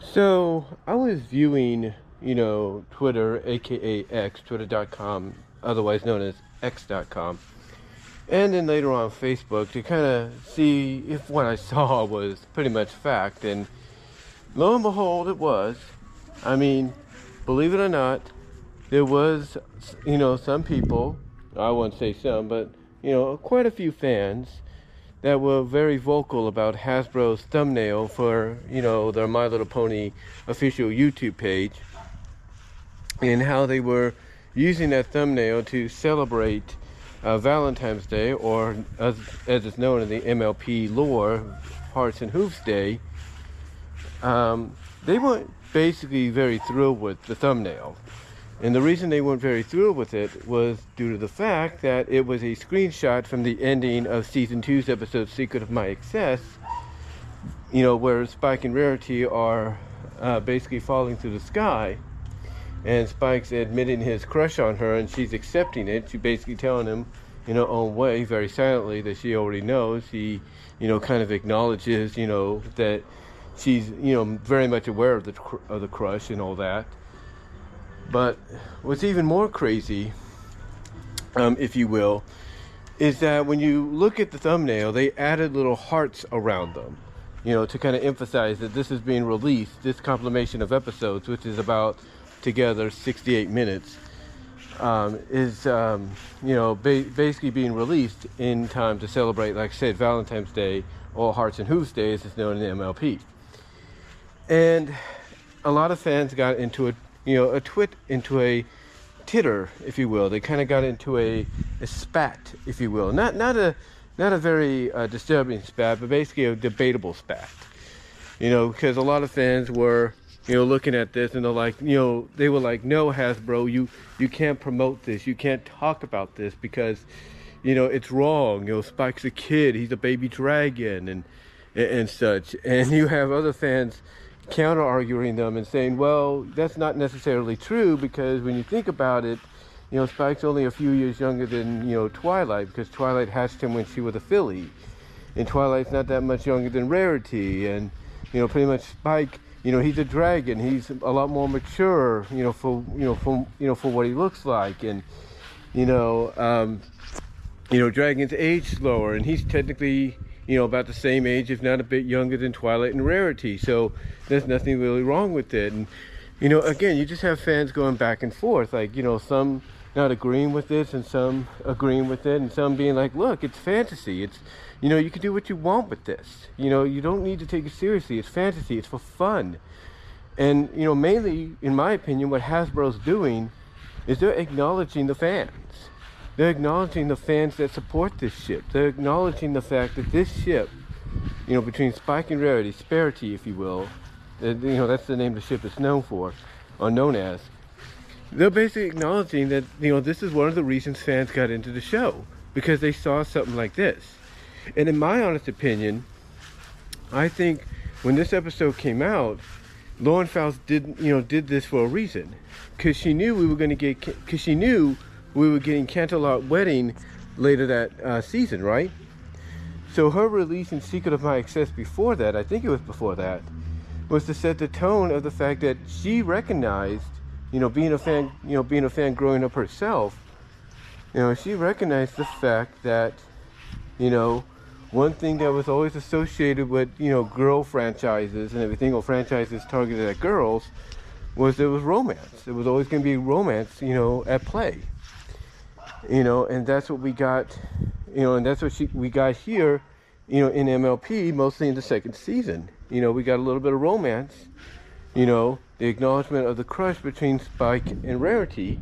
So I was viewing, you know, Twitter, aka X, twitter.com, otherwise known as X.com, and then later on Facebook to kind of see if what I saw was pretty much fact. And lo and behold, it was. I mean, believe it or not, there was, you know, some people, I won't say some, but, you know, quite a few fans that were very vocal about Hasbro's thumbnail for, you know, their My Little Pony official YouTube page and how they were using that thumbnail to celebrate uh, Valentine's Day, or as, as it's known in the MLP lore, Hearts and Hooves Day. Um, they weren't basically very thrilled with the thumbnail. And the reason they weren't very thrilled with it was due to the fact that it was a screenshot from the ending of season two's episode Secret of My Excess, you know, where Spike and Rarity are uh, basically falling through the sky. And Spike's admitting his crush on her, and she's accepting it. She's basically telling him, in her own way, very silently, that she already knows. He, you know, kind of acknowledges, you know, that she's, you know, very much aware of the of the crush and all that. But what's even more crazy, um, if you will, is that when you look at the thumbnail, they added little hearts around them, you know, to kind of emphasize that this is being released, this compilation of episodes, which is about together 68 minutes, um, is, um, you know, ba- basically being released in time to celebrate, like I said, Valentine's Day, All Hearts and Hooves Day, as it's known in the MLP. And a lot of fans got into a you know, a twit into a titter, if you will. They kind of got into a, a spat, if you will. Not not a not a very uh, disturbing spat, but basically a debatable spat. You know, because a lot of fans were, you know, looking at this and they're like, you know, they were like, no, Hasbro, you you can't promote this, you can't talk about this because, you know, it's wrong. You know, Spike's a kid, he's a baby dragon, and and such. And you have other fans counter arguing them and saying, well, that's not necessarily true because when you think about it, you know, Spike's only a few years younger than, you know, Twilight because Twilight hatched him when she was a filly. And Twilight's not that much younger than Rarity. And, you know, pretty much Spike, you know, he's a dragon. He's a lot more mature, you know, for, you know, for, you know, for what he looks like. And, you know, um, you know, dragons age slower and he's technically, you know, about the same age, if not a bit younger than Twilight and Rarity. So there's nothing really wrong with it. And, you know, again, you just have fans going back and forth. Like, you know, some not agreeing with this and some agreeing with it and some being like, look, it's fantasy. It's, you know, you can do what you want with this. You know, you don't need to take it seriously. It's fantasy. It's for fun. And, you know, mainly, in my opinion, what Hasbro's doing is they're acknowledging the fans. They're acknowledging the fans that support this ship. They're acknowledging the fact that this ship, you know, between Spike and Rarity, Sparity, if you will, uh, you know, that's the name the ship is known for, or known as. They're basically acknowledging that, you know, this is one of the reasons fans got into the show, because they saw something like this. And in my honest opinion, I think when this episode came out, Lauren Faust did, you know, did this for a reason, because she knew we were going to get, because she knew we were getting Canterlot Wedding later that uh, season, right? So her release in Secret of My Excess before that, I think it was before that, was to set the tone of the fact that she recognized, you know, being a fan, you know, being a fan growing up herself, you know, she recognized the fact that, you know, one thing that was always associated with, you know, girl franchises and everything, or franchises targeted at girls, was there was romance. There was always going to be romance, you know, at play you know, and that's what we got, you know, and that's what she, we got here, you know, in MLP, mostly in the second season. You know, we got a little bit of romance, you know, the acknowledgement of the crush between Spike and Rarity,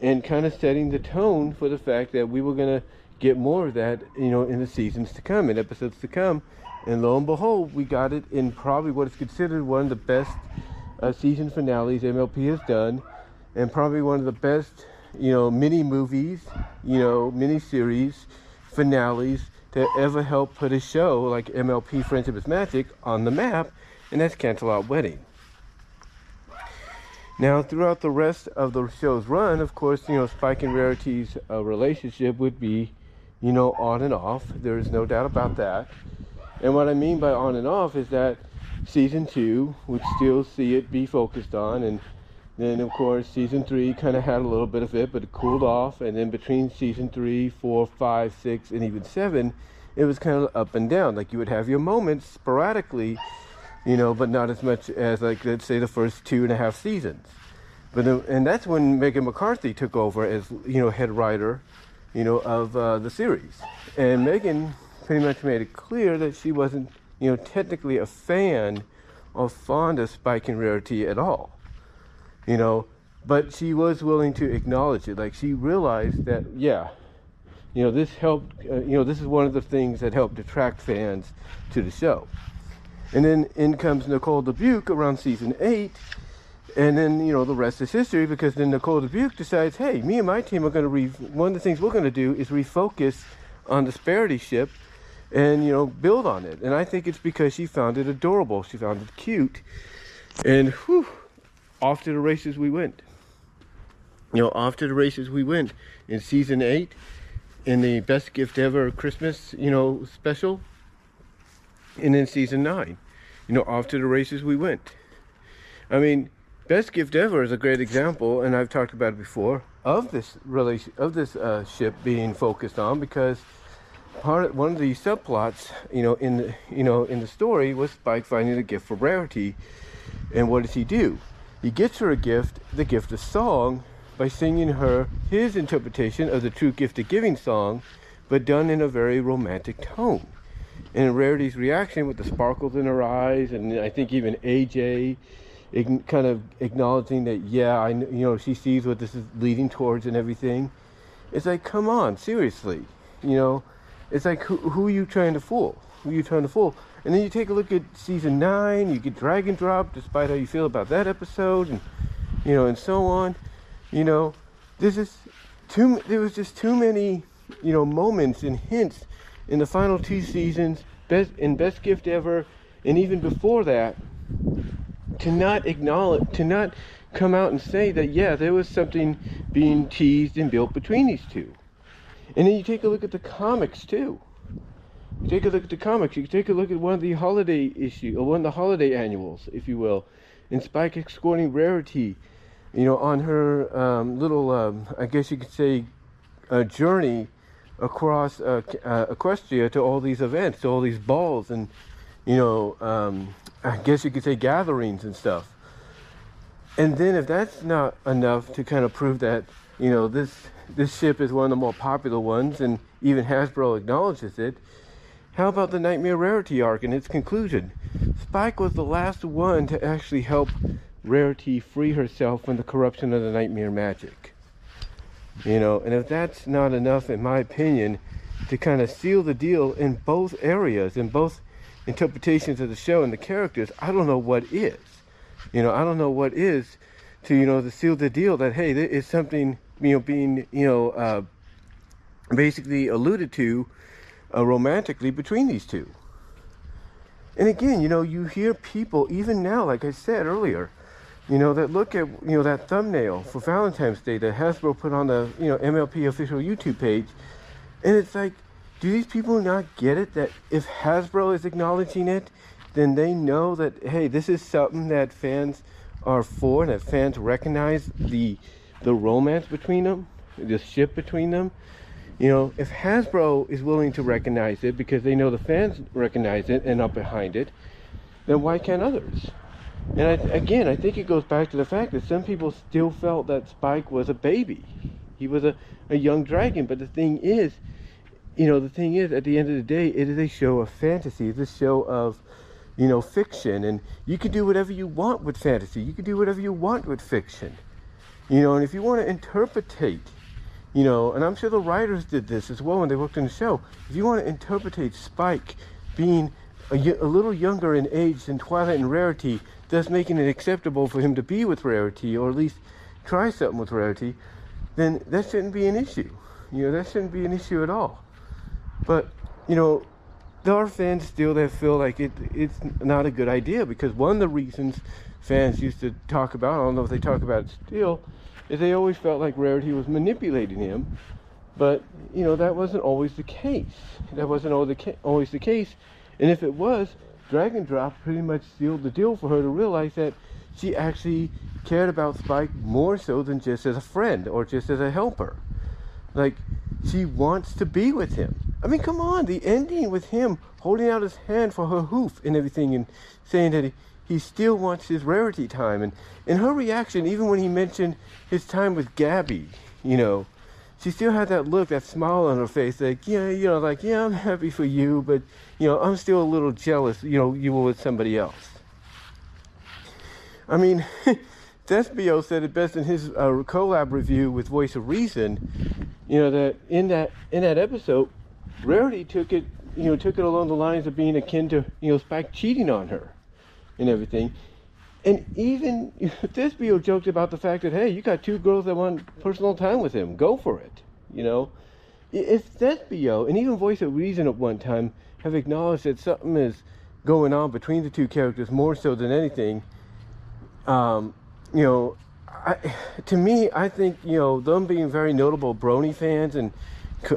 and kind of setting the tone for the fact that we were going to get more of that, you know, in the seasons to come, in episodes to come. And lo and behold, we got it in probably what is considered one of the best uh, season finales MLP has done, and probably one of the best you know, mini movies, you know, mini series, finales to ever help put a show like MLP Friendship is Magic on the map, and that's Canterlot Wedding. Now, throughout the rest of the show's run, of course, you know, Spike and Rarity's uh, relationship would be, you know, on and off. There is no doubt about that. And what I mean by on and off is that, season two would still see it be focused on, and then of course season three kind of had a little bit of it, but it cooled off, and then between season three, four, five, six, and even seven, it was kind of up and down. Like you would have your moments sporadically, you know, but not as much as like let's say the first two and a half seasons. But and that's when Meghan McCarthy took over as you know head writer, you know, of uh, the series, and Meghan pretty much made it clear that she wasn't you know technically a fan or fond of Spike and Rarity at all, you know, but she was willing to acknowledge it. Like she realized that yeah, you know this helped. Uh, you know this is one of the things that helped attract fans to the show. And then in comes Nicole Dubuque around season eight and then, you know, the rest is history because then Nicole Dubuque decides, hey, me and my team are going to, re- one of the things we're going to do is refocus on this Sparity ship and, you know, build on it. And I think it's because she found it adorable. She found it cute. And, whew, off to the races we went. You know, off to the races we went in season eight in the best gift ever Christmas, you know, special. And in season nine, you know, off to the races we went. I mean, Best Gift Ever is a great example, and I've talked about it before, of this relation of this uh, ship being focused on because part of, one of the subplots, you know, in the you know in the story was Spike finding a gift for Rarity, and what does he do? He gets her a gift, the gift of song, by singing her his interpretation of the true gift of giving song, but done in a very romantic tone. And Rarity's reaction with the sparkles in her eyes, and I think even AJ kind of acknowledging that yeah I you know she sees what this is leading towards and everything. It's like come on seriously you know? It's like who, who are you trying to fool? Who are you trying to fool and then you take a look at season 9 you get Dragon Dropped despite how you feel about that episode and you know and so on you know this is too there was just too many you know moments and hints in the final two seasons best in best gift ever and even before that to not acknowledge, to not come out and say that, yeah, there was something being teased and built between these two. And then you take a look at the comics too. You take a look at the comics. You can take a look at one of the holiday issue, or one of the holiday annuals, if you will, in Spike escorting Rarity, you know, on her um, little, um, I guess you could say, a journey across uh, uh, Equestria to all these events, to all these balls, and you know, um, I guess you could say gatherings and stuff. And then if that's not enough to kind of prove that, you know, this this ship is one of the more popular ones and even Hasbro acknowledges it, how about the Nightmare Rarity arc and its conclusion? Spike was the last one to actually help Rarity free herself from the corruption of the Nightmare magic. You know, and if that's not enough, in my opinion, to kind of seal the deal in both areas, in both interpretations of the show and the characters, I don't know what is. You know, I don't know what is to, you know, to seal the deal that, hey, there is something, you know, being, you know, uh, basically alluded to uh, romantically between these two. And again, you know, you hear people, even now, like I said earlier, you know, that look at, you know, that thumbnail for Valentine's Day that Hasbro put on the, you know, MLP official YouTube page. And it's like, do these people not get it that if Hasbro is acknowledging it, then they know that hey, this is something that fans are for, and that fans recognize the the romance between them, the ship between them. You know, if Hasbro is willing to recognize it because they know the fans recognize it and are behind it, then why can't others? And I, again, I think it goes back to the fact that some people still felt that Spike was a baby. He was a, a young dragon. But the thing is, you know, the thing is, at the end of the day, it is a show of fantasy. It's a show of, you know, fiction. And you can do whatever you want with fantasy. You can do whatever you want with fiction. You know, and if you want to interpretate, you know, and I'm sure the writers did this as well when they worked on the show. If you want to interpretate Spike being a, a little younger in age than Twilight and Rarity, thus making it acceptable for him to be with Rarity, or at least try something with Rarity, then that shouldn't be an issue. You know, that shouldn't be an issue at all. But, you know, there are fans still that feel like it it's not a good idea because one of the reasons fans used to talk about, I don't know if they talk about it still, is they always felt like Rarity was manipulating him. But, you know, that wasn't always the case. That wasn't always the case. And if it was, Dragon Dropped pretty much sealed the deal for her to realize that she actually cared about Spike more so than just as a friend or just as a helper. Like, she wants to be with him. I mean, come on, the ending with him holding out his hand for her hoof and everything and saying that he, he still wants his rarity time. And, and her reaction, even when he mentioned his time with Gabby, you know, she still had that look, that smile on her face, like, yeah, you know, like, yeah, I'm happy for you, but, you know, I'm still a little jealous, you know, you were with somebody else. I mean, Despio said it best in his uh, collab review with Voice of Reason, you know, that in that, in that episode, Rarity took it, you know, took it along the lines of being akin to, you know, Spike cheating on her and everything. And even Despio joked about the fact that, hey, you got two girls that want personal time with him. Go for it. You know? If Despio and even Voice of Reason at one time have acknowledged that something is going on between the two characters more so than anything, um, you know, I, to me, I think, you know, them being very notable Brony fans and,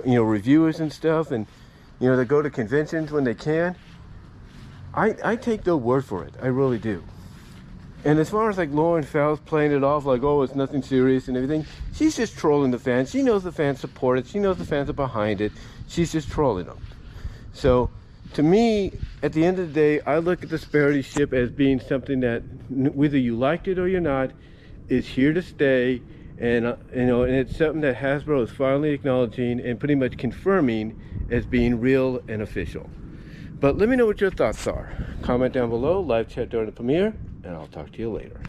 you know, reviewers and stuff, and, you know, they go to conventions when they can, I, I take their word for it. I really do. And as far as like Lauren Faust playing it off like, oh, it's nothing serious and everything, she's just trolling the fans. She knows the fans support it. She knows the fans are behind it. She's just trolling them. So, to me, at the end of the day, I look at the ship as being something that, whether you liked it or you're not, is here to stay. And, uh, you know, and it's something that Hasbro is finally acknowledging and pretty much confirming as being real and official. But let me know what your thoughts are. Comment down below, live chat during the premiere, and I'll talk to you later.